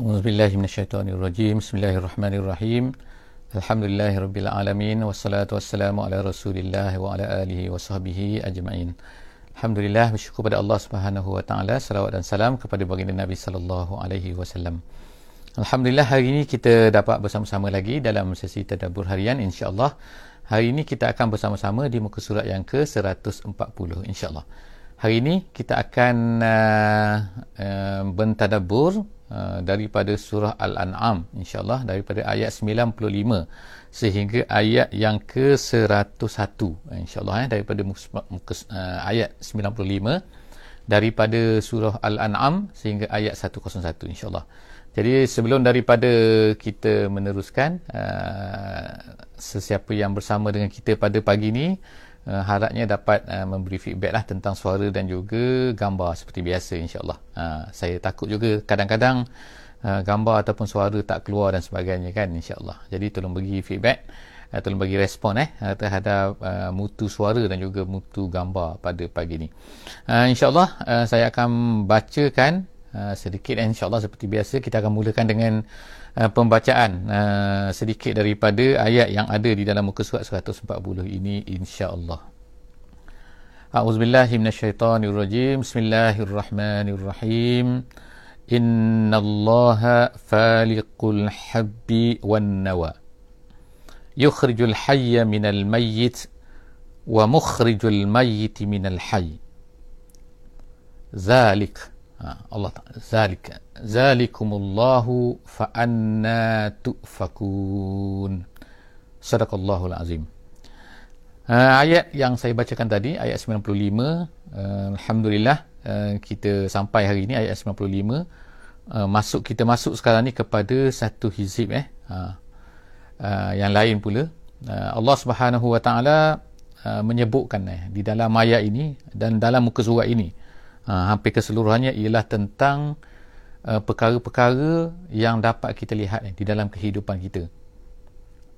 أعوذ بالله من الشيطان الرجيم بسم الله الرحمن الرحيم الحمد لله رب العالمين والصلاة والسلام على رسول الله وعلى آله وصحبه أجمعين Alhamdulillah bersyukur pada Allah Subhanahu wa taala selawat dan salam kepada baginda Nabi sallallahu alaihi wasallam. Alhamdulillah hari ini kita dapat bersama-sama lagi dalam sesi tadabbur harian insya-Allah. Hari ini kita akan bersama-sama di muka surat yang ke-140 insya-Allah. Hari ini kita akan uh, uh, bentadabbur Uh, daripada surah Al-An'am insyaAllah daripada ayat 95 sehingga ayat yang ke-101 insyaAllah eh, daripada muka, muka, uh, ayat 95 daripada surah Al-An'am sehingga ayat 101 insyaAllah. Jadi sebelum daripada kita meneruskan uh, sesiapa yang bersama dengan kita pada pagi ini uh, harapnya dapat uh, memberi feedback lah tentang suara dan juga gambar seperti biasa insyaAllah. Uh, saya takut juga kadang-kadang uh, gambar ataupun suara tak keluar dan sebagainya kan insyaAllah. Jadi tolong bagi feedback uh, tolong bagi respon eh uh, terhadap uh, mutu suara dan juga mutu gambar pada pagi ini uh, insyaAllah uh, saya akan bacakan uh, sedikit. insyaAllah seperti biasa kita akan mulakan dengan Uh, pembacaan uh, sedikit daripada ayat yang ada di dalam muka surat 140 ini insya-Allah. A'udzubillahi minasyaitonirrajim. Bismillahirrahmanirrahim. Innallaha faliqul habbi wan nawa. Yukhrijul hayya minal mayyit wa mukhrijul mayyit minal hayy. Zalik Allah Ta'ala zalika zalikumullahu fa anna tufakun. Sadaqallahul azim. Uh, ayat yang saya bacakan tadi ayat 95 uh, alhamdulillah uh, kita sampai hari ini ayat 95 uh, masuk kita masuk sekarang ni kepada satu hizib eh. Uh, yang lain pula Allah Subhanahu wa taala menyebutkan eh di dalam ayat ini dan dalam muka surat ini ha, hampir keseluruhannya ialah tentang uh, perkara-perkara yang dapat kita lihat eh, di dalam kehidupan kita.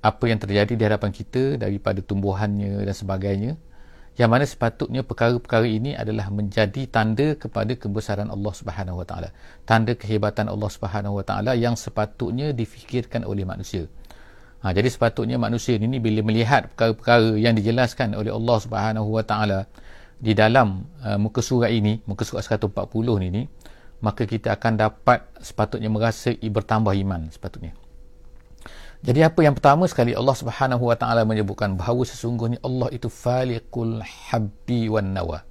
Apa yang terjadi di hadapan kita daripada tumbuhannya dan sebagainya yang mana sepatutnya perkara-perkara ini adalah menjadi tanda kepada kebesaran Allah Subhanahu Wa Taala. Tanda kehebatan Allah Subhanahu Wa Taala yang sepatutnya difikirkan oleh manusia. Ha, jadi sepatutnya manusia ini bila melihat perkara-perkara yang dijelaskan oleh Allah Subhanahu Wa Taala di dalam uh, muka surat ini, muka surat 140 ini, maka kita akan dapat sepatutnya merasa bertambah iman sepatutnya. Jadi apa yang pertama sekali Allah Subhanahu Wa Taala menyebutkan bahawa sesungguhnya Allah itu faliqul habbi wan nawa.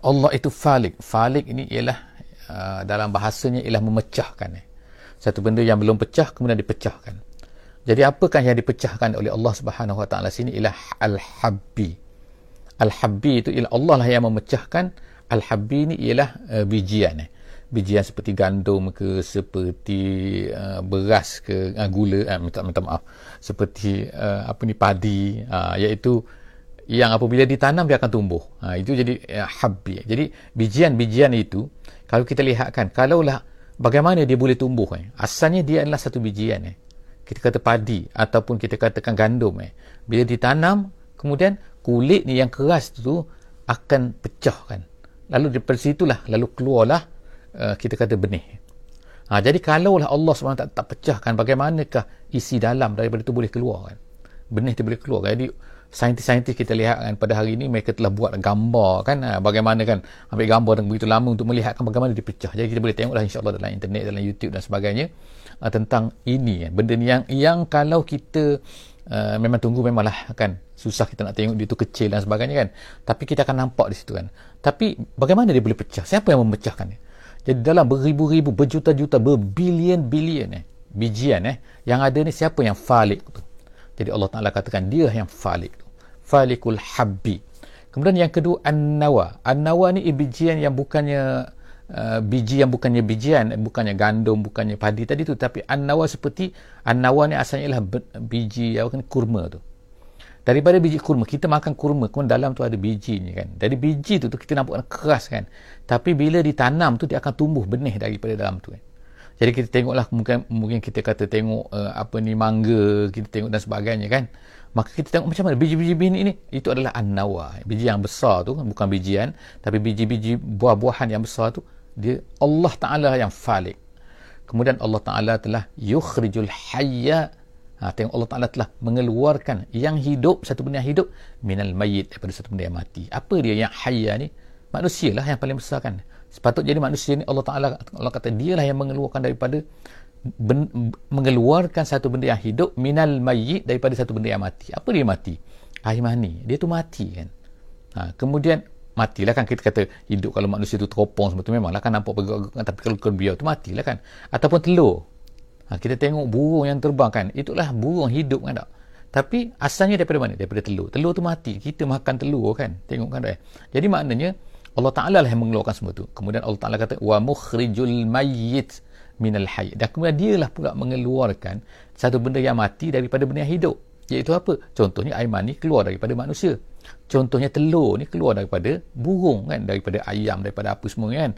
Allah itu falik. Falik ini ialah uh, dalam bahasanya ialah memecahkan. Eh. Satu benda yang belum pecah kemudian dipecahkan. Jadi apakah yang dipecahkan oleh Allah Subhanahu Wa Taala sini ialah al-habbi. Al-Habbi itu ialah Allah lah yang memecahkan Al-Habbi ni ialah uh, bijian eh. bijian seperti gandum ke seperti uh, beras ke uh, gula uh, minta, minta maaf seperti uh, apa ni padi uh, iaitu yang apabila ditanam dia akan tumbuh uh, itu jadi uh, habbi jadi bijian-bijian itu kalau kita lihatkan kalaulah bagaimana dia boleh tumbuh eh? asalnya dia adalah satu bijian eh. kita kata padi ataupun kita katakan gandum eh. bila ditanam kemudian kulit ni yang keras tu akan pecah kan lalu daripada situlah lalu keluarlah uh, kita kata benih. Ha, jadi kalaulah Allah SWT tak, tak pecahkan bagaimanakah isi dalam daripada itu boleh keluar kan? Benih tu boleh keluar jadi saintis-saintis kita lihat kan pada hari ini mereka telah buat gambar kan? Ha, bagaimana kan? Ambil gambar dan begitu lama untuk melihatkan bagaimana dia pecah. Jadi kita boleh tengoklah insyaAllah dalam internet dalam YouTube dan sebagainya uh, tentang ini benda ni yang yang kalau kita uh, memang tunggu memanglah kan. Susah kita nak tengok dia tu kecil dan sebagainya kan. Tapi kita akan nampak di situ kan. Tapi bagaimana dia boleh pecah? Siapa yang memecahkan dia? Jadi dalam beribu-ribu berjuta-juta berbilion-bilion eh bijian eh yang ada ni siapa yang falik tu? Jadi Allah Taala katakan dia yang falik tu. Falikul habbi. Kemudian yang kedua an-nawa. An-nawa ni bijian yang bukannya Uh, biji yang bukannya bijian bukannya gandum bukannya padi tadi tu tapi an-nawa seperti an-nawa ni asalnya ialah biji apa kan kurma tu. Daripada biji kurma kita makan kurma kemudian dalam tu ada biji ni kan. Dari biji tu, tu kita nampak keras kan. Tapi bila ditanam tu dia akan tumbuh benih daripada dalam tu kan. Jadi kita tengoklah mungkin mungkin kita kata tengok uh, apa ni mangga kita tengok dan sebagainya kan. Maka kita tengok macam mana biji-biji ini ini itu adalah an-nawa. Biji yang besar tu bukan bijian tapi biji-biji buah-buahan yang besar tu dia Allah Ta'ala yang falik. Kemudian Allah Taala telah yukhrijul hayya. Ha, tengok Allah Taala telah mengeluarkan yang hidup satu benda yang hidup minal mayyit daripada satu benda yang mati. Apa dia yang hayya ni? Manusia lah yang paling besar kan. Sepatut jadi manusia ni Allah Taala Allah kata dialah yang mengeluarkan daripada ben, mengeluarkan satu benda yang hidup minal mayyit daripada satu benda yang mati. Apa dia mati? Air mani. Dia tu mati kan. Ha, kemudian matilah kan kita kata hidup kalau manusia tu teropong semua tu memanglah kan nampak bergerak tapi kalau kena biar tu matilah kan. Ataupun telur. Ha, kita tengok burung yang terbang kan. Itulah burung hidup kan tak? Tapi asalnya daripada mana? Daripada telur. Telur tu mati. Kita makan telur kan. Tengok kan tak jadi maknanya Allah Ta'ala lah yang mengeluarkan semua tu. Kemudian Allah Ta'ala kata wa mukhrijul mayyit minal hayy. Dan kemudian dia lah pula mengeluarkan satu benda yang mati daripada benda yang hidup iaitu apa? Contohnya air mani keluar daripada manusia. Contohnya telur ni keluar daripada burung kan daripada ayam daripada apa semua kan.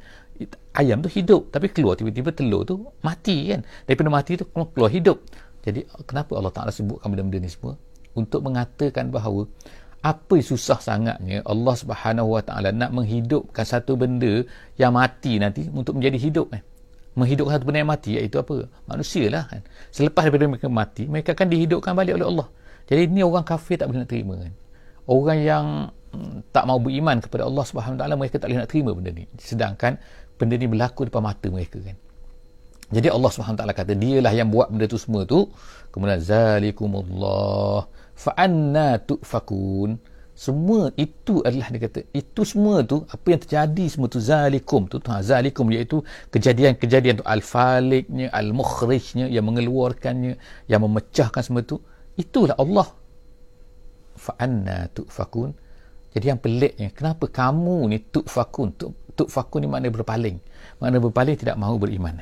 Ayam tu hidup tapi keluar tiba-tiba telur tu mati kan. Daripada mati tu keluar hidup. Jadi kenapa Allah Ta'ala sebutkan benda-benda ni semua? Untuk mengatakan bahawa apa susah sangatnya Allah Subhanahu Wa Ta'ala nak menghidupkan satu benda yang mati nanti untuk menjadi hidup kan. Menghidupkan satu benda yang mati iaitu apa? Manusia lah kan. Selepas daripada mereka mati mereka akan dihidupkan balik oleh Allah jadi ini orang kafir tak boleh nak terima kan. Orang yang mm, tak mau beriman kepada Allah Subhanahu taala mereka tak boleh nak terima benda ni. Sedangkan benda ni berlaku depan mata mereka kan. Jadi Allah Subhanahu taala kata dialah yang buat benda tu semua tu. Kemudian zalikumullah fa anna tufakun. Semua itu adalah dia kata itu semua tu apa yang terjadi semua tu zalikum. Tu ha, zalikum iaitu kejadian-kejadian tu al-faliknya al-mukhrijnya yang mengeluarkannya yang memecahkan semua tu itulah Allah fa anna tufakun jadi yang peliknya kenapa kamu ni tufakun tufakun ni makna berpaling makna berpaling tidak mahu beriman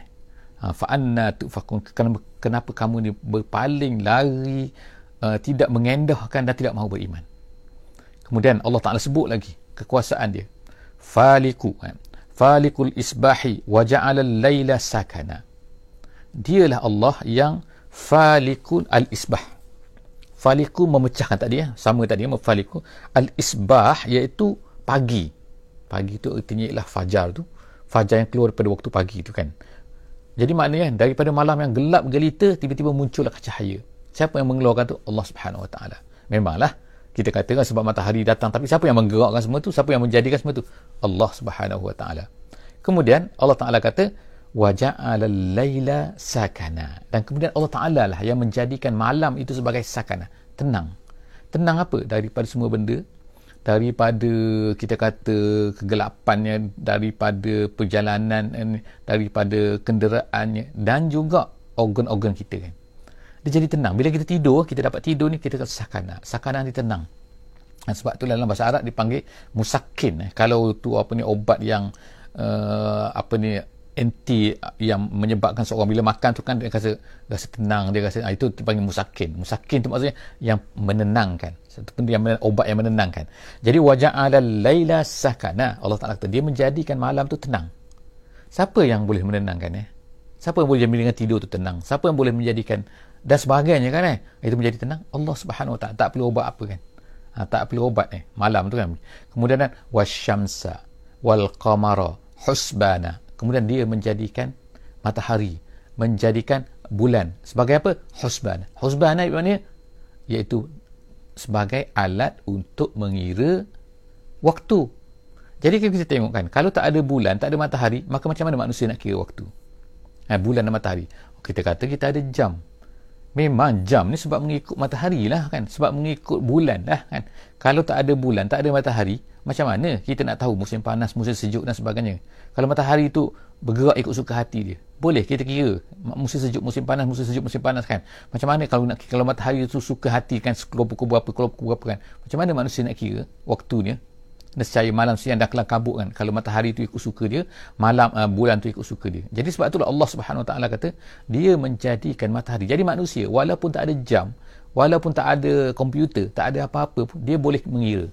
ha, fa anna tufakun kenapa, kenapa kamu ni berpaling lari uh, tidak mengendahkan dan tidak mahu beriman Kemudian Allah Ta'ala sebut lagi kekuasaan dia. Faliku. Kan? Falikul isbahi wa ja'ala layla sakana. Dialah Allah yang falikun al-isbah. Faliku memecahkan tadi ya. Sama tadi ya. Faliku. Al-isbah iaitu pagi. Pagi itu artinya ialah fajar tu. Fajar yang keluar pada waktu pagi tu kan. Jadi maknanya daripada malam yang gelap gelita tiba-tiba muncullah cahaya. Siapa yang mengeluarkan tu? Allah Subhanahu Wa Taala. Memanglah kita katakan sebab matahari datang tapi siapa yang menggerakkan semua tu siapa yang menjadikan semua tu Allah Subhanahu wa taala kemudian Allah taala kata wa ja'ala laila sakana dan kemudian Allah taala lah yang menjadikan malam itu sebagai sakana tenang tenang apa daripada semua benda daripada kita kata kegelapannya daripada perjalanan daripada kenderaannya dan juga organ-organ kita kan dia jadi tenang. Bila kita tidur, kita dapat tidur ni, kita kata sakana. Sakana ni tenang. Dan sebab tu dalam bahasa Arab dipanggil musakin. Eh. Kalau tu apa ni obat yang uh, apa ni anti yang menyebabkan seorang bila makan tu kan dia rasa rasa tenang dia rasa ah, itu dipanggil musakin. Musakin tu maksudnya yang menenangkan. Satu benda yang obat yang menenangkan. Jadi wajah ada laila sakana. Allah Taala kata dia menjadikan malam tu tenang. Siapa yang boleh menenangkan eh? Siapa yang boleh menjadikan tidur tu tenang? Siapa yang boleh menjadikan dan sebagainya kan eh? Itu menjadi tenang? Allah Subhanahu Wa Taala. Tak perlu ubat apa kan? Ha, tak perlu ubat eh? Malam tu kan? Kemudian kan wasyamsa wal qamara husbana kemudian dia menjadikan matahari menjadikan bulan. Sebagai apa? Husbana husbana maknanya iaitu sebagai alat untuk mengira waktu. Jadi kita tengok kan kalau tak ada bulan tak ada matahari maka macam mana manusia nak kira waktu? Ha, bulan dan matahari. Kita kata kita ada jam Memang jam ni sebab mengikut matahari lah kan. Sebab mengikut bulan lah kan. Kalau tak ada bulan, tak ada matahari, macam mana kita nak tahu musim panas, musim sejuk dan sebagainya. Kalau matahari tu bergerak ikut suka hati dia. Boleh kita kira musim sejuk, musim panas, musim sejuk, musim panas kan. Macam mana kalau nak kalau matahari tu suka hati kan kelompok pukul berapa, kelompok berapa kan. Macam mana manusia nak kira waktunya nescaya malam siang dah kelam kabut kan. Kalau matahari tu ikut suka dia malam uh, bulan tu ikut suka dia. Jadi sebab itulah Allah Subhanahu taala kata dia menjadikan matahari jadi manusia. Walaupun tak ada jam walaupun tak ada komputer tak ada apa-apa pun dia boleh mengira.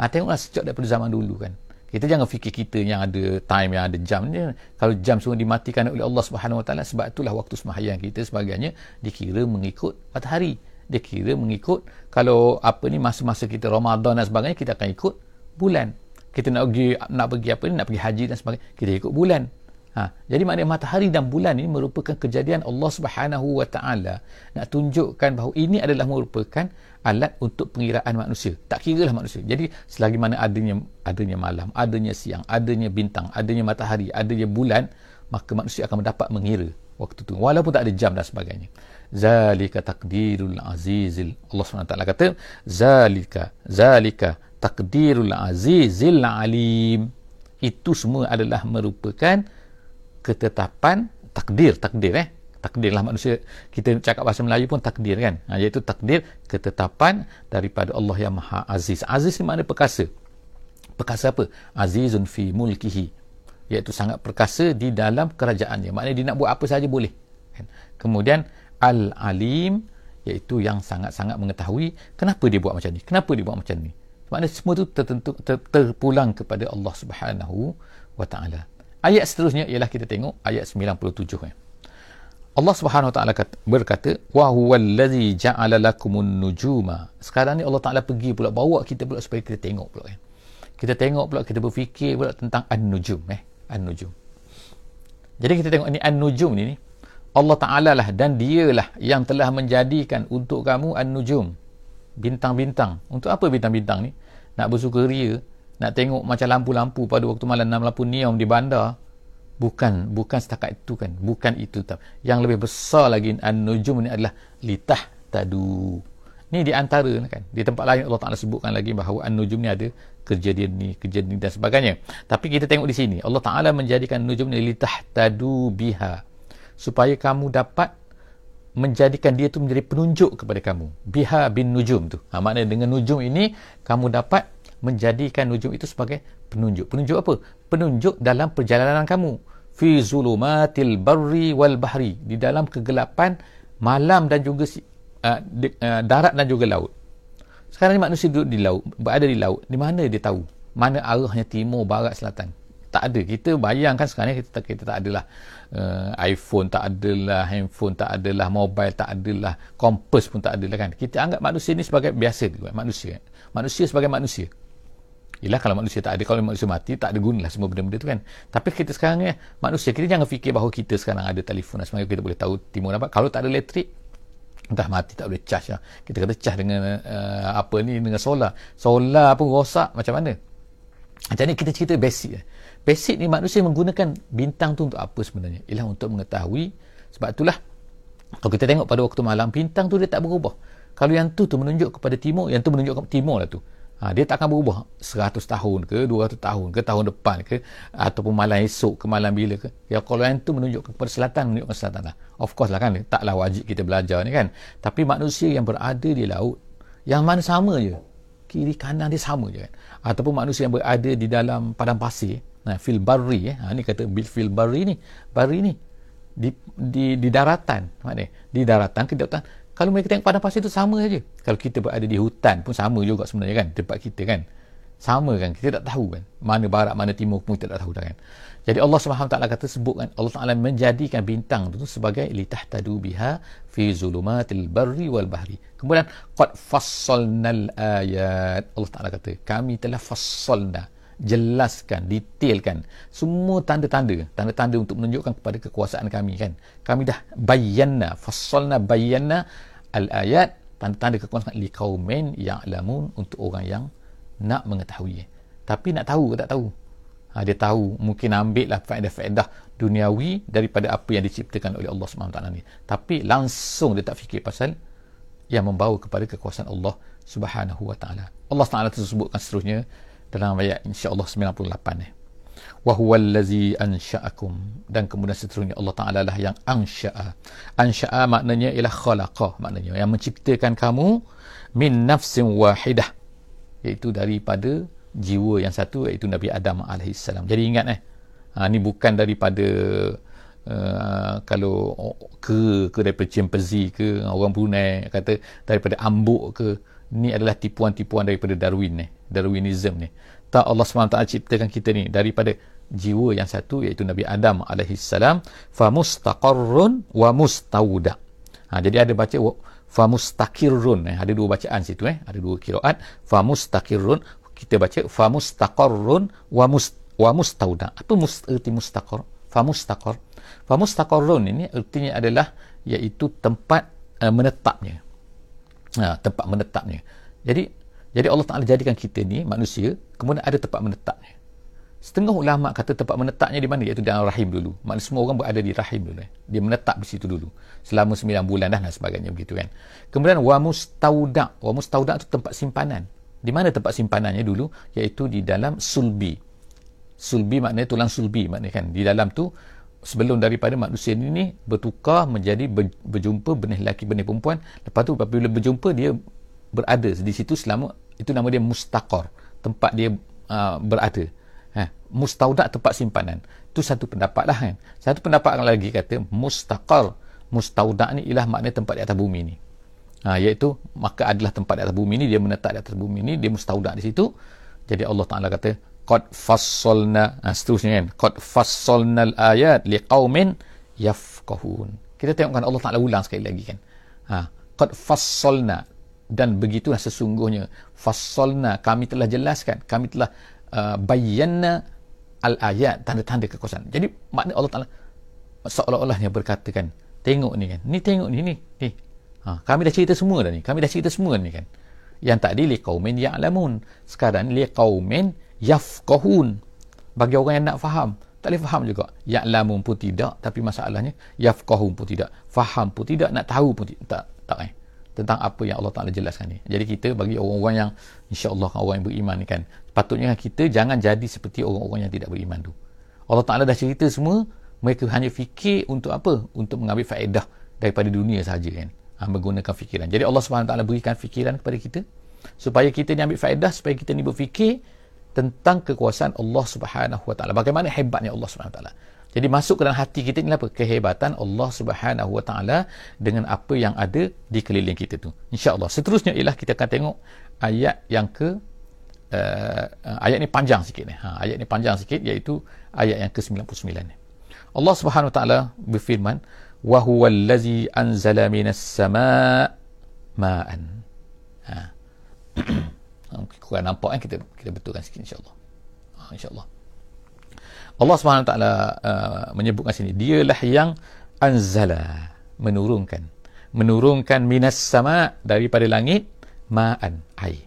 Ha, tengoklah sejak daripada zaman dulu kan. Kita jangan fikir kita yang ada time yang ada jam. Ni kalau jam semua dimatikan oleh Allah Subhanahu Wa Taala sebab itulah waktu sembahyang kita sebagainya dikira mengikut matahari. Dia kira mengikut kalau apa ni masa-masa kita Ramadan dan sebagainya kita akan ikut bulan kita nak pergi nak pergi apa ni nak pergi haji dan sebagainya kita ikut bulan Ha, jadi maknanya matahari dan bulan ini merupakan kejadian Allah Subhanahu Wa Taala nak tunjukkan bahawa ini adalah merupakan alat untuk pengiraan manusia. Tak kira lah manusia. Jadi selagi mana adanya adanya malam, adanya siang, adanya bintang, adanya matahari, adanya bulan, maka manusia akan mendapat mengira waktu itu walaupun tak ada jam dan sebagainya. Zalika takdirul azizil. Allah SWT kata, Zalika, Zalika takdirul azizil alim. Itu semua adalah merupakan ketetapan takdir. Takdir eh? Takdir lah manusia. Kita cakap bahasa Melayu pun takdir kan? Ha, iaitu takdir ketetapan daripada Allah yang maha aziz. Aziz ni makna perkasa. Perkasa apa? Azizun fi mulkihi. Iaitu sangat perkasa di dalam kerajaannya. Maknanya dia nak buat apa saja boleh kan? kemudian al alim iaitu yang sangat-sangat mengetahui kenapa dia buat macam ni kenapa dia buat macam ni maknanya semua tu tertentu ter, terpulang kepada Allah Subhanahu wa taala Ayat seterusnya ialah kita tengok ayat 97 eh. Allah Subhanahu Wa Taala berkata wa huwal ladzi ja'ala lakumun nujuma. Sekarang ni Allah Taala pergi pula bawa kita pula supaya kita tengok pula kan. Kita tengok pula kita berfikir pula tentang an-nujum eh, an-nujum. Jadi kita tengok ni an-nujum ni ni Allah Taala lah dan dialah yang telah menjadikan untuk kamu an-nujum. Bintang-bintang. Untuk apa bintang-bintang ni? Nak bersukaria nak tengok macam lampu-lampu pada waktu malam enam lampu neon di bandar bukan bukan setakat itu kan bukan itu tak yang lebih besar lagi an-nujum ni adalah litah tadu. Ni di antara kan di tempat lain Allah Taala sebutkan lagi bahawa an-nujum ni ada kejadian ni kejadian ni dan sebagainya. Tapi kita tengok di sini Allah Taala menjadikan nujum ni litah tadu biha supaya kamu dapat menjadikan dia tu menjadi penunjuk kepada kamu biha bin nujum tu ha, maknanya dengan nujum ini kamu dapat menjadikan nujum itu sebagai penunjuk. Penunjuk apa? Penunjuk dalam perjalanan kamu. Fi zulumatil barri wal bahri. Di dalam kegelapan malam dan juga uh, di, uh, darat dan juga laut. Sekarang ni manusia duduk di laut, berada di laut. Di mana dia tahu? Mana arahnya timur, barat, selatan? Tak ada. Kita bayangkan sekarang ni kita, kita tak adalah uh, iPhone, tak adalah handphone, tak adalah mobile, tak adalah kompas pun tak adalah kan. Kita anggap manusia ni sebagai biasa. Manusia. Manusia sebagai manusia. Yelah kalau manusia tak ada, kalau manusia mati, tak ada guna lah semua benda-benda tu kan. Tapi kita sekarang ni, manusia, kita jangan fikir bahawa kita sekarang ada telefon dan sebagainya, kita boleh tahu timur nampak. Kalau tak ada elektrik, entah mati tak boleh charge lah. Kita kata charge dengan uh, apa ni, dengan solar. Solar pun rosak, macam mana? Macam ni kita cerita basic lah. Basic ni manusia menggunakan bintang tu untuk apa sebenarnya? Ialah untuk mengetahui, sebab itulah, kalau kita tengok pada waktu malam, bintang tu dia tak berubah. Kalau yang tu tu menunjuk kepada timur, yang tu menunjuk kepada timur lah tu. Ha, dia tak akan berubah. 100 tahun ke 200 tahun ke tahun depan ke ataupun malam esok ke malam bila ke. Ya kalau yang tu menunjuk kepada selatan menunjuk ke selatan lah. Of course lah kan taklah wajib kita belajar ni kan. Tapi manusia yang berada di laut yang mana sama je. Kiri kanan dia sama je kan ataupun manusia yang berada di dalam padang pasir. Nah fil barri eh. Ha, ni kata bil fil barri ni. Barri ni di di di daratan. Maknanya di daratan ke daratan kalau mereka tengok padang pasir itu sama saja. Kalau kita berada di hutan pun sama juga sebenarnya kan tempat kita kan. Sama kan kita tak tahu kan. Mana barat mana timur pun kita tak tahu kan jadi Allah SWT kata sebutkan Allah Taala menjadikan bintang itu sebagai litahtadu biha fi zulumatil barri wal bahri kemudian qad fassalnal ayat Allah Taala kata kami telah fassalna jelaskan, detailkan semua tanda-tanda, tanda-tanda untuk menunjukkan kepada kekuasaan kami kan. Kami dah bayanna, fassalna bayanna al-ayat, tanda-tanda kekuasaan liqaumin ya'lamun untuk orang yang nak mengetahui. Tapi nak tahu ke tak tahu? Ha, dia tahu, mungkin ambil lah faedah-faedah duniawi daripada apa yang diciptakan oleh Allah SWT ni. Tapi langsung dia tak fikir pasal yang membawa kepada kekuasaan Allah Subhanahu Wa Taala. Allah Taala tersebutkan seterusnya dalam ayat insya-Allah 98 eh. Wa huwal ladzi ansha'akum dan kemudian seterusnya Allah Taala lah yang ansha'a. Ansha'a maknanya ialah khalaqa maknanya yang menciptakan kamu min nafsin wahidah iaitu daripada jiwa yang satu iaitu Nabi Adam salam. Jadi ingat eh ha, ni bukan daripada uh, kalau ke ke daripada chimpanzee ke orang Brunei kata daripada ambuk ke ni adalah tipuan-tipuan daripada Darwin ni Darwinism ni tak Allah SWT ciptakan kita ni daripada jiwa yang satu iaitu Nabi Adam alaihi salam fa mustaqarrun wa mustauda ha, jadi ada baca fa mustaqirrun eh. ada dua bacaan situ eh ada dua kiraat fa mustaqirrun kita baca fa mustaqarrun wa must wa mustauda. Apa musti mustaqar? Famustaqar. Famustaqarrun ini artinya adalah iaitu tempat uh, menetapnya. Ha, tempat menetapnya. Jadi jadi Allah Taala jadikan kita ni manusia kemudian ada tempat menetapnya. Setengah ulama kata tempat menetapnya di mana? Iaitu dalam rahim dulu. Maknanya semua orang berada di rahim dulu eh. dia menetap di situ dulu. Selama 9 bulan dah dan sebagainya begitu kan. Kemudian wa mustauda. Wa mustauda itu tempat simpanan di mana tempat simpanannya dulu? Iaitu di dalam sulbi. Sulbi maknanya tulang sulbi maknanya kan? Di dalam tu sebelum daripada manusia ini bertukar menjadi berjumpa benih lelaki benih perempuan. Lepas tu apabila berjumpa dia berada di situ selama itu nama dia mustaqar tempat dia uh, berada. Ha, mustaudak tempat simpanan. Itu satu pendapat lah kan? Satu pendapat lagi kata mustaqar mustaudak ni ialah makna tempat di atas bumi ni ha, iaitu maka adalah tempat di atas bumi ni dia menetap di atas bumi ni dia mustaudak di situ. Jadi Allah Ta'ala kata qad fassalna ha, seterusnya kan qad fassalna al-ayat liqaumin yafqahun. Kita tengokkan Allah Taala ulang sekali lagi kan. Ha qad fassalna dan begitulah sesungguhnya. Fassalna kami telah jelaskan kami telah uh, bayyana al-ayat tanda-tanda kekuasaan. Jadi makna Allah Taala seolah-olah dia berkata kan tengok ni kan ni tengok ni ni ni ha, kami dah cerita semua dah ni. Kami dah cerita semua ni kan. Yang tadi liqaumin ya'lamun. Sekarang liqaumin yafqahun. Bagi orang yang nak faham tak boleh faham juga. Ya'lamun pun tidak tapi masalahnya yafqahun pun tidak. Faham pun tidak nak tahu pun tidak tak, tak eh. Tentang apa yang Allah Taala jelaskan ni. Jadi kita bagi orang-orang yang insya-Allah orang yang beriman ni kan patutnya kita jangan jadi seperti orang-orang yang tidak beriman tu. Allah Taala dah cerita semua mereka hanya fikir untuk apa? Untuk mengambil faedah daripada dunia saja kan ha, menggunakan fikiran jadi Allah Taala berikan fikiran kepada kita supaya kita ni ambil faedah supaya kita ni berfikir tentang kekuasaan Allah Subhanahu Wa Taala. Bagaimana hebatnya Allah Subhanahu Wa Taala. Jadi masuk ke dalam hati kita ini apa? Kehebatan Allah Subhanahu Wa Taala dengan apa yang ada di keliling kita tu. Insya-Allah. Seterusnya ialah kita akan tengok ayat yang ke uh, ayat ni panjang sikit ni. Ha, ayat ni panjang sikit iaitu ayat yang ke-99 ni. Allah Subhanahu Wa Taala berfirman, "Wa huwal ladzi anzala minas sama' ma'an." Ha. kurang nampak kan kita kita betulkan sikit insyaallah ha, insyaallah Allah SWT uh, menyebutkan sini. Dialah yang anzala menurunkan. menurunkan minas sama daripada langit ma'an air.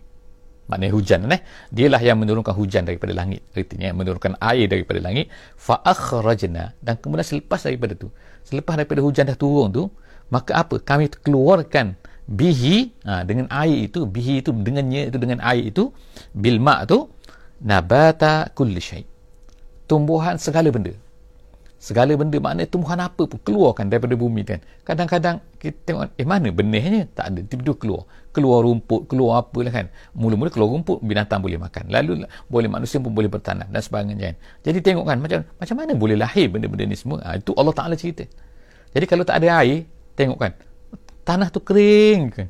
Maknanya hujan eh? Dialah yang menurunkan hujan daripada langit. Artinya menurunkan air daripada langit. fa akhrajna dan kemudian selepas daripada tu selepas daripada hujan dah turun tu maka apa? Kami keluarkan bihi ha, dengan air itu bihi itu dengannya itu dengan air itu bil ma tu nabata kulli syai. Tumbuhan segala benda. Segala benda maknanya tumbuhan apa pun keluarkan daripada bumi kan. Kadang-kadang kita tengok eh mana benihnya? Tak ada tiba-tiba keluar keluar rumput keluar apa lah kan. Mula-mula keluar rumput binatang boleh makan. Lalu boleh manusia pun boleh bertanam dan sebagainya kan. Jadi tengok kan macam macam mana boleh lahir benda-benda ni semua? Ha, itu Allah Ta'ala cerita. Jadi kalau tak ada air tengok kan tanah tu kering kan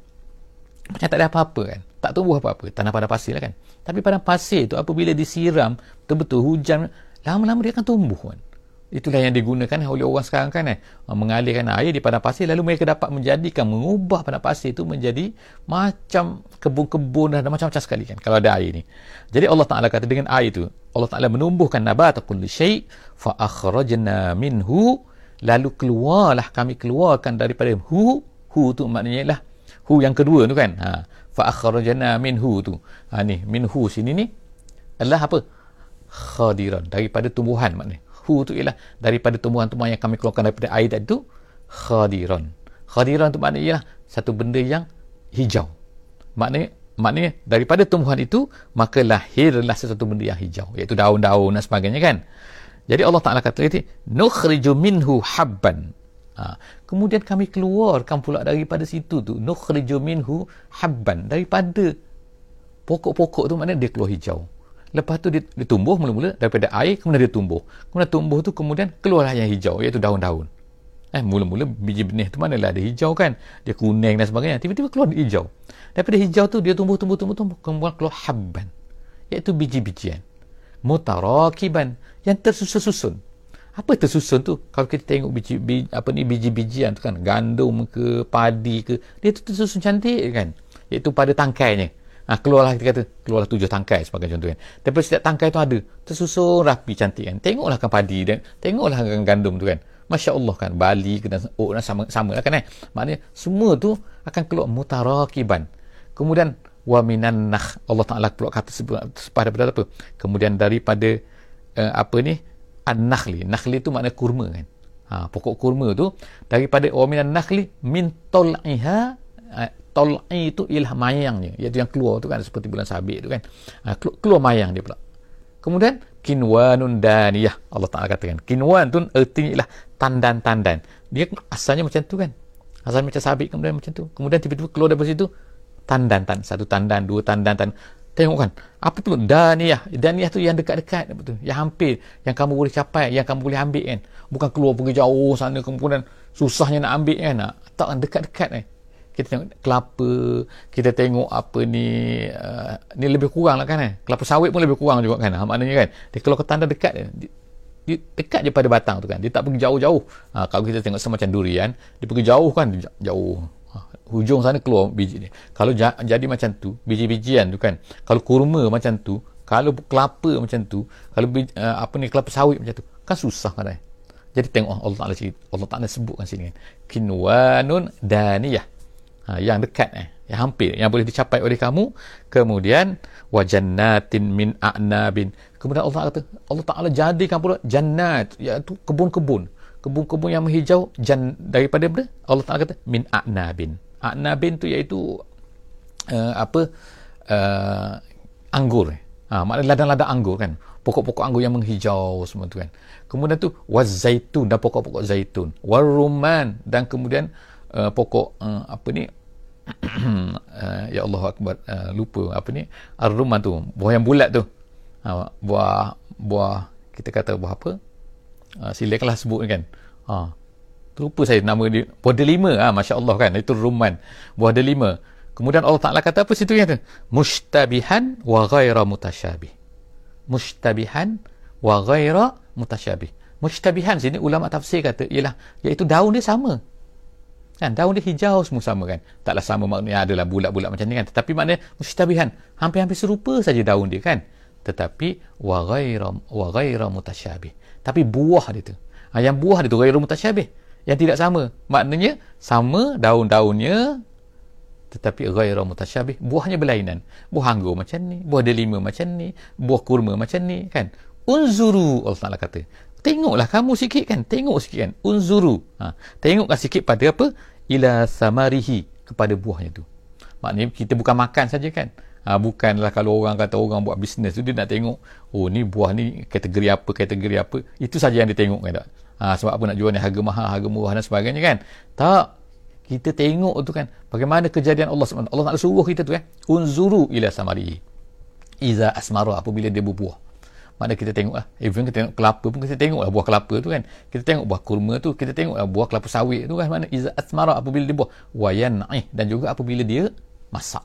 macam tak ada apa-apa kan. Tak tumbuh apa-apa. Tanah pada pasir lah kan. Tapi pada pasir tu apabila disiram betul-betul hujan lama-lama dia akan tumbuh kan itulah yang digunakan oleh orang sekarang kan eh. Mengalirkan air di padang pasir. Lalu mereka dapat menjadikan mengubah padang pasir itu menjadi macam kebun-kebun dan macam-macam sekali kan kalau ada air ni. Jadi Allah Taala kata dengan air itu Allah Taala menumbuhkan nabat kulli syai fa akhrajna minhu. Lalu keluarlah kami keluarkan daripada hu. Hu tu maknanya ialah hu yang kedua tu kan. Ha fa akhrajna minhu tu. Ha ni minhu sini ni adalah apa? Khadiran daripada tumbuhan maknanya hu tu ialah daripada tumbuhan-tumbuhan yang kami keluarkan daripada air tadi tu khadiran khadiran tu maknanya ialah satu benda yang hijau. Maknanya maknanya daripada tumbuhan itu maka lahirlah sesuatu benda yang hijau iaitu daun-daun dan sebagainya kan? Jadi Allah Taala kata lagi nukhriju minhu habban. Ha. Kemudian kami keluarkan pula daripada situ tu nukhriju minhu habban. Daripada pokok-pokok tu maknanya dia keluar hijau. Lepas tu dia, dia tumbuh mula-mula daripada air kemudian dia tumbuh. Kemudian tumbuh tu kemudian keluarlah yang hijau iaitu daun-daun. Eh mula-mula biji benih tu manalah ada hijau kan. Dia kuning dan sebagainya. Tiba-tiba keluar hijau. Daripada hijau tu dia tumbuh tumbuh tumbuh tumbuh kemudian keluar habban iaitu biji-bijian. Mutarakiban yang tersusun-susun apa tersusun tu kalau kita tengok biji, biji apa ni biji-bijian tu kan gandum ke padi ke dia tu tersusun cantik kan iaitu pada tangkainya ha, keluarlah kita kata keluarlah tujuh tangkai sebagai contoh kan. Tapi setiap tangkai tu ada tersusun rapi cantik kan. Tengoklah kan padi dan tengoklah kan gandum tu kan. Masya Allah kan Bali kena oh, sama sama lah kan eh. Maknanya semua tu akan keluar mutarakiban. Kemudian wa minan nakh Allah Taala keluar kata pada pada apa? Kemudian daripada uh, apa ni? An-nakhli. Nakhli tu makna kurma kan. Ha, pokok kurma tu daripada wa minan nakhli min tol'iha uh, tol'i itu ialah mayangnya iaitu yang keluar tu kan seperti bulan sabit tu kan. Ha, keluar, keluar mayang dia pula. Kemudian kinwanun daniyah. Allah Taala katakan kinwan tu artinya ialah tandan-tandan. Dia asalnya macam tu kan. Asalnya macam sabit kemudian macam tu. Kemudian tiba-tiba keluar dari situ tandan tan satu tandan dua tandan tan tengok kan apa tu daniyah? Daniyah tu yang dekat-dekat betul yang hampir yang kamu boleh capai yang kamu boleh ambil kan. Bukan keluar pergi jauh sana kemudian susahnya nak ambil kan. Tak kan dekat-dekat eh kita tengok kelapa kita tengok apa ni uh, ni lebih kurang lah kan eh? Kelapa sawit pun lebih kurang juga kan ha, maknanya kan? Dia kalau ke tanda dekat dia, dia dekat je pada batang tu kan dia tak pergi jauh-jauh. Ha, kalau kita tengok semacam durian dia pergi jauh kan jauh hujung sana keluar biji ni kalau ja, jadi macam tu biji-bijian tu kan kalau kurma macam tu kalau kelapa macam tu kalau uh, apa ni kelapa sawit macam tu kan susah kan eh? jadi tengok Allah Taala Allah Taala sebutkan sini kan kinwanun daniyah ha, yang dekat eh. Yang hampir yang boleh dicapai oleh kamu. Kemudian wajannatin min a'nabin. Kemudian Allah kata Allah Taala jadikan pula jannat iaitu kebun-kebun. Kebun-kebun yang menghijau jan daripada apa Allah Taala kata min a'nabin. A'nabin tu iaitu uh, apa uh, anggur ha, maknanya ladang-ladang anggur kan. Pokok-pokok anggur yang menghijau semua tu kan. Kemudian tu wazaitun dan pokok-pokok zaitun. Waruman dan kemudian uh, pokok uh, apa ni uh, ya Allah akbar uh, lupa apa ni ar-rumman tu buah yang bulat tu uh, buah buah kita kata buah apa uh, silakanlah sebut kan ha Terlupa saya nama dia. Buah delima. Ha, Masya Allah kan. Itu ruman. Buah delima. Kemudian Allah Ta'ala kata apa situ yang tu? Mushtabihan wa ghaira mutasyabih. Mushtabihan wa ghaira mutasyabih. Mushtabihan sini ulama tafsir kata ialah iaitu daun dia sama. Kan daun dia hijau semua sama kan. Taklah sama maknanya adalah bulat-bulat macam ni kan. Tetapi maknanya mushtabihan hampir-hampir serupa saja daun dia kan. Tetapi wa ghaira wa ghaira mutasyabih. Tapi buah dia tu. Ha, yang buah dia tu ghaira mutasyabih yang tidak sama maknanya sama daun-daunnya tetapi ghairu mutasyabih buahnya berlainan buah anggur macam ni buah delima macam ni buah kurma macam ni kan unzuru Allah Taala kata tengoklah kamu sikit kan tengok sikit kan. Unzuru. Ha. tengoklah sikit pada apa? Ila samarihi kepada buahnya tu. Maknanya kita bukan makan saja kan. Ha, bukanlah kalau orang kata orang buat bisnes tu dia nak tengok oh ni buah ni kategori apa kategori apa? Itu saja yang dia tengok kan tak? Ha, sebab apa nak jual ni? Harga mahal harga murah dan sebagainya kan? Tak. Kita tengok tu kan bagaimana kejadian Allah SWT Allah nak suruh kita tu eh unzuru ila samari iza asmara apabila dia berbuah mana kita tengok lah. Even kita tengok kelapa pun kita tengok lah buah kelapa tu kan. Kita tengok buah kurma tu kita tengok lah buah kelapa sawit tu kan. Mana iza asmara apabila dia buah. Wayan dan juga apabila dia masak.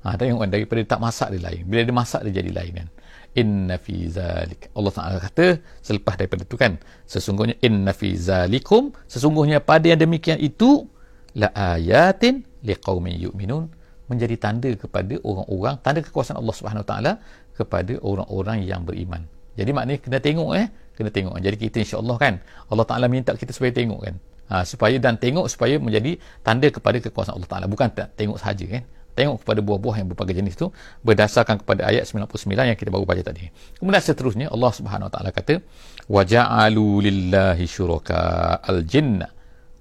Ha, tengok kan daripada tak masak dia lain. Bila dia masak dia jadi lain kan. Inna fi zalik. Allah Taala kata selepas daripada itu kan sesungguhnya inna fi zalikum. Sesungguhnya pada yang demikian itu la ayatin liqaumin yu'minun. Menjadi tanda kepada orang-orang tanda kekuasaan Allah Subhanahu taala kepada orang-orang yang beriman. Jadi maknanya kena tengok eh? Kena tengok. Jadi kita insya-Allah kan Allah Taala minta kita supaya tengok kan? Ha, supaya dan tengok supaya menjadi tanda kepada kekuasaan Allah Taala. Bukan tak tengok saja kan? Tengok kepada buah-buah yang berbagai jenis itu berdasarkan kepada ayat 99 yang kita baru baca tadi. Kemudian seterusnya Allah Subhanahu Wa Taala kata wa ja'alu lillahi syuraka al-jinna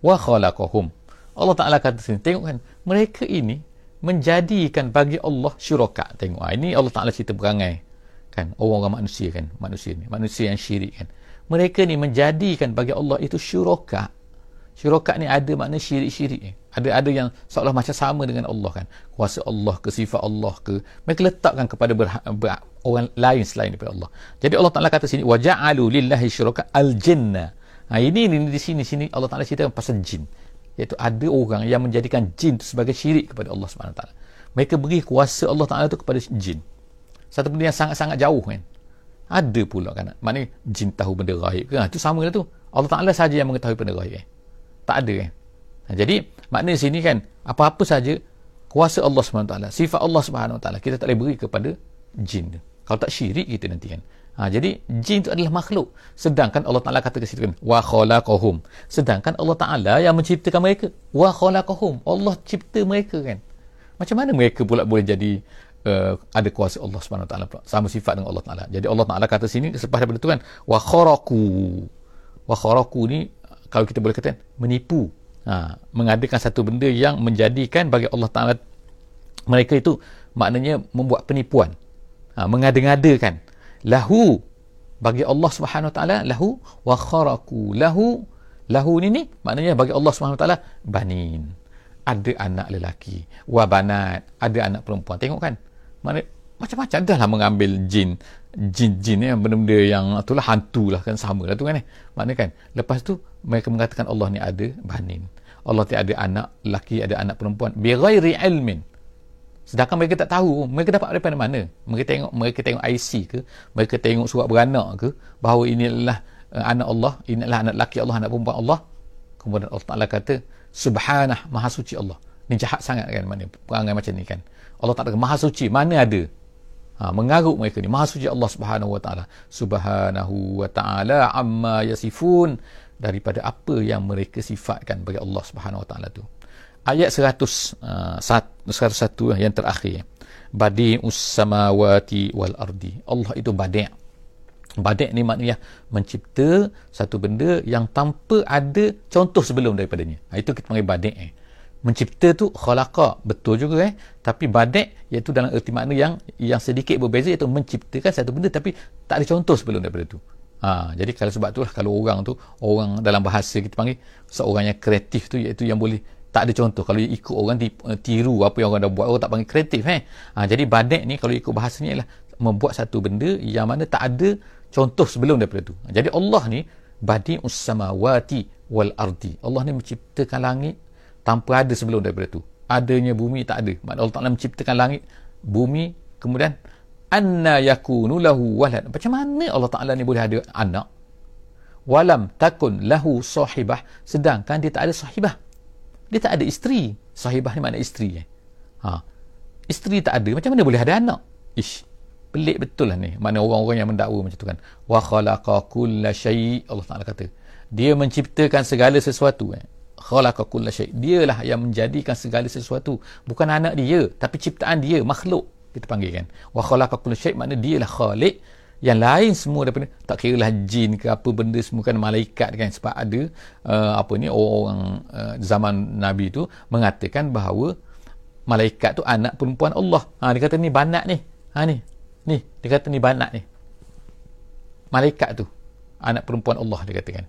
wa khalaqahum. Allah Taala kata sini tengok kan? Mereka ini menjadikan bagi Allah syuraka. Tengok ah, ini Allah Taala cerita perangai kan? Orang-orang manusia kan? Manusia ni manusia yang syirik kan. Mereka ni menjadikan bagi Allah itu syuraka. Syuraka ni ada makna syirik-syirik ada ada yang seolah macam sama dengan Allah kan? Kuasa Allah ke sifat Allah ke mereka letakkan kepada ber, ber, orang lain selain daripada Allah. Jadi Allah Taala kata sini waja'alu lillahi syuraka al jinna ha, ini, ini di sini sini Allah Taala cerita pasal jin iaitu ada orang yang menjadikan jin itu sebagai syirik kepada Allah Subhanahu taala. Mereka beri kuasa Allah Taala itu kepada jin. Satu benda yang sangat-sangat jauh kan. Ada pula kan. Maknanya jin tahu benda gaib kan itu sama lah tu. Allah Taala saja yang mengetahui benda gaib kan. Tak ada kan. Ha, jadi makna sini kan apa-apa saja kuasa Allah SWT sifat Allah SWT kita tak boleh beri kepada jin. Kalau tak syirik kita nanti kan Ha, jadi jin itu adalah makhluk. Sedangkan Allah Taala kata ke situ kan wa khalaqahum. Sedangkan Allah Taala yang menciptakan mereka. Wa khalaqahum. Allah cipta mereka kan. Macam mana mereka pula boleh jadi uh, ada kuasa Allah Subhanahu Wa Taala sama sifat dengan Allah Taala. Jadi Allah Taala kata sini selepas daripada itu kan wa kharaqu. Wa kharaqu ni kalau kita boleh katakan menipu. Ha, mengadakan satu benda yang menjadikan bagi Allah Taala mereka itu maknanya membuat penipuan. Ha, mengada-ngadakan lahu bagi Allah Subhanahu Taala lahu wa kharaku lahu lahu ni ni maknanya bagi Allah Subhanahu Taala banin. Ada anak lelaki wa banat ada anak perempuan. Tengok kan? Mana macam-macam dah lah mengambil jin. Jin-jin yang benda-benda yang itulah hantu lah kan sama lah tu kan eh maknanya kan lepas tu mereka mengatakan Allah ni ada banin. Allah tiada anak lelaki ada anak perempuan. Bi ghairi ilmin Sedangkan mereka tak tahu, mereka dapat daripada mana? Mereka tengok mereka tengok IC ke, mereka tengok surat beranak ke bahawa ini adalah uh, anak Allah, ini adalah anak lelaki Allah, anak perempuan Allah. Kemudian Allah Taala kata, Subhanah, Maha Suci Allah. Ini jahat sangat kan mana perangai macam ni kan. Allah Taala Maha Suci, mana ada? Ha, mengaruk mereka ni Maha Suci Allah Subhanahu Wa Taala. Subhanahu Wa Taala amma yasifun daripada apa yang mereka sifatkan bagi Allah Subhanahu Wa Taala tu ayat 100 uh, 101 yang terakhir. Badi'us samawati wal ardi. Allah itu badi' badi' ni maknanya mencipta satu benda yang tanpa ada contoh sebelum daripadanya. Ha, itu kita panggil badi' eh. mencipta tu khalaqa betul juga eh. Tapi badi' iaitu dalam erti makna yang yang sedikit berbeza iaitu menciptakan satu benda tapi tak ada contoh sebelum daripada tu. Ha, jadi kalau sebab itulah kalau orang tu orang dalam bahasa kita panggil seorang yang kreatif tu iaitu yang boleh tak ada contoh. Kalau ikut orang eh, tiru apa yang orang dah buat orang tak panggil kreatif eh. Ha, jadi badek ni kalau ikut bahasa ni adalah membuat satu benda yang mana tak ada contoh sebelum daripada tu. Ha, jadi Allah ni badi ussamawati wal ardi. Allah ni menciptakan langit tanpa ada sebelum daripada tu. Adanya bumi tak ada. Maknanya Allah Taala menciptakan langit bumi kemudian anna yakunu lahu walad. Macam mana Allah Taala ni boleh ada anak? Walam takun lahu sahibah. Sedangkan dia tak ada sahibah dia tak ada isteri. Sahibah ni mana isteri eh? ha. isteri tak ada macam mana boleh ada anak? Ish pelik betul lah ni. Mana orang-orang yang mendakwa macam tu kan. Wa khalaqa kulla syai. Allah Taala kata dia menciptakan segala sesuatu eh. Khalaqa kulla syai. Dialah yang menjadikan segala sesuatu. Bukan anak dia tapi ciptaan dia makhluk kita panggil kan wa khalaqa kulla syai makna dialah khaliq yang lain semua daripada tak kira lah jin ke apa benda semua kan malaikat kan. Sebab ada uh, apa ni orang uh, zaman nabi tu mengatakan bahawa malaikat tu anak perempuan Allah. Ha dia kata ni banat ni. Ha ni. Ni dia kata ni banat ni. Malaikat tu anak perempuan Allah dia katakan.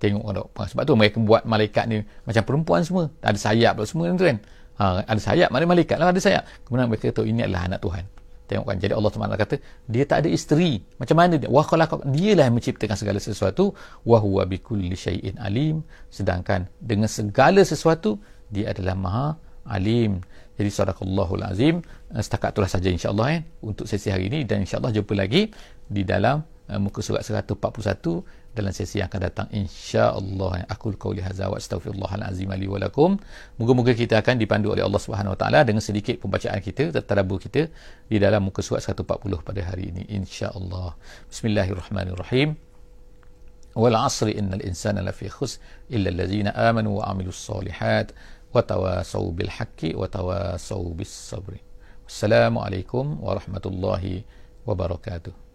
Tengok orang sebab tu mereka buat malaikat ni macam perempuan semua. Ada sayap semua tu kan ha, ada sayap mana malaikat lah ada sayap. Kemudian mereka tahu ini adalah anak Tuhan Tengok kan. Jadi Allah SWT kata, dia tak ada isteri. Macam mana dia? Wa khalaqak. Dialah yang menciptakan segala sesuatu. Wa huwa bikulli syai'in alim. Sedangkan dengan segala sesuatu, dia adalah maha alim. Jadi sadaqallahul azim. Eh, setakat itulah saja insyaAllah eh, untuk sesi hari ini. Dan insyaAllah jumpa lagi di dalam muka surat 141 dalam sesi yang akan datang insya-Allah. Aku qauli hadza wa astaghfirullahal azim li wa lakum. Moga-moga kita akan dipandu oleh Allah Subhanahu wa taala dengan sedikit pembacaan kita tadabbur kita di dalam muka surat 140 pada hari ini insya-Allah. Bismillahirrahmanirrahim. Wal 'asri innal insana lafi khus illa allazina amanu wa 'amilus solihat wa tawasaw bil haqqi wa tawasaw bis sabri. Wassalamu alaikum warahmatullahi wabarakatuh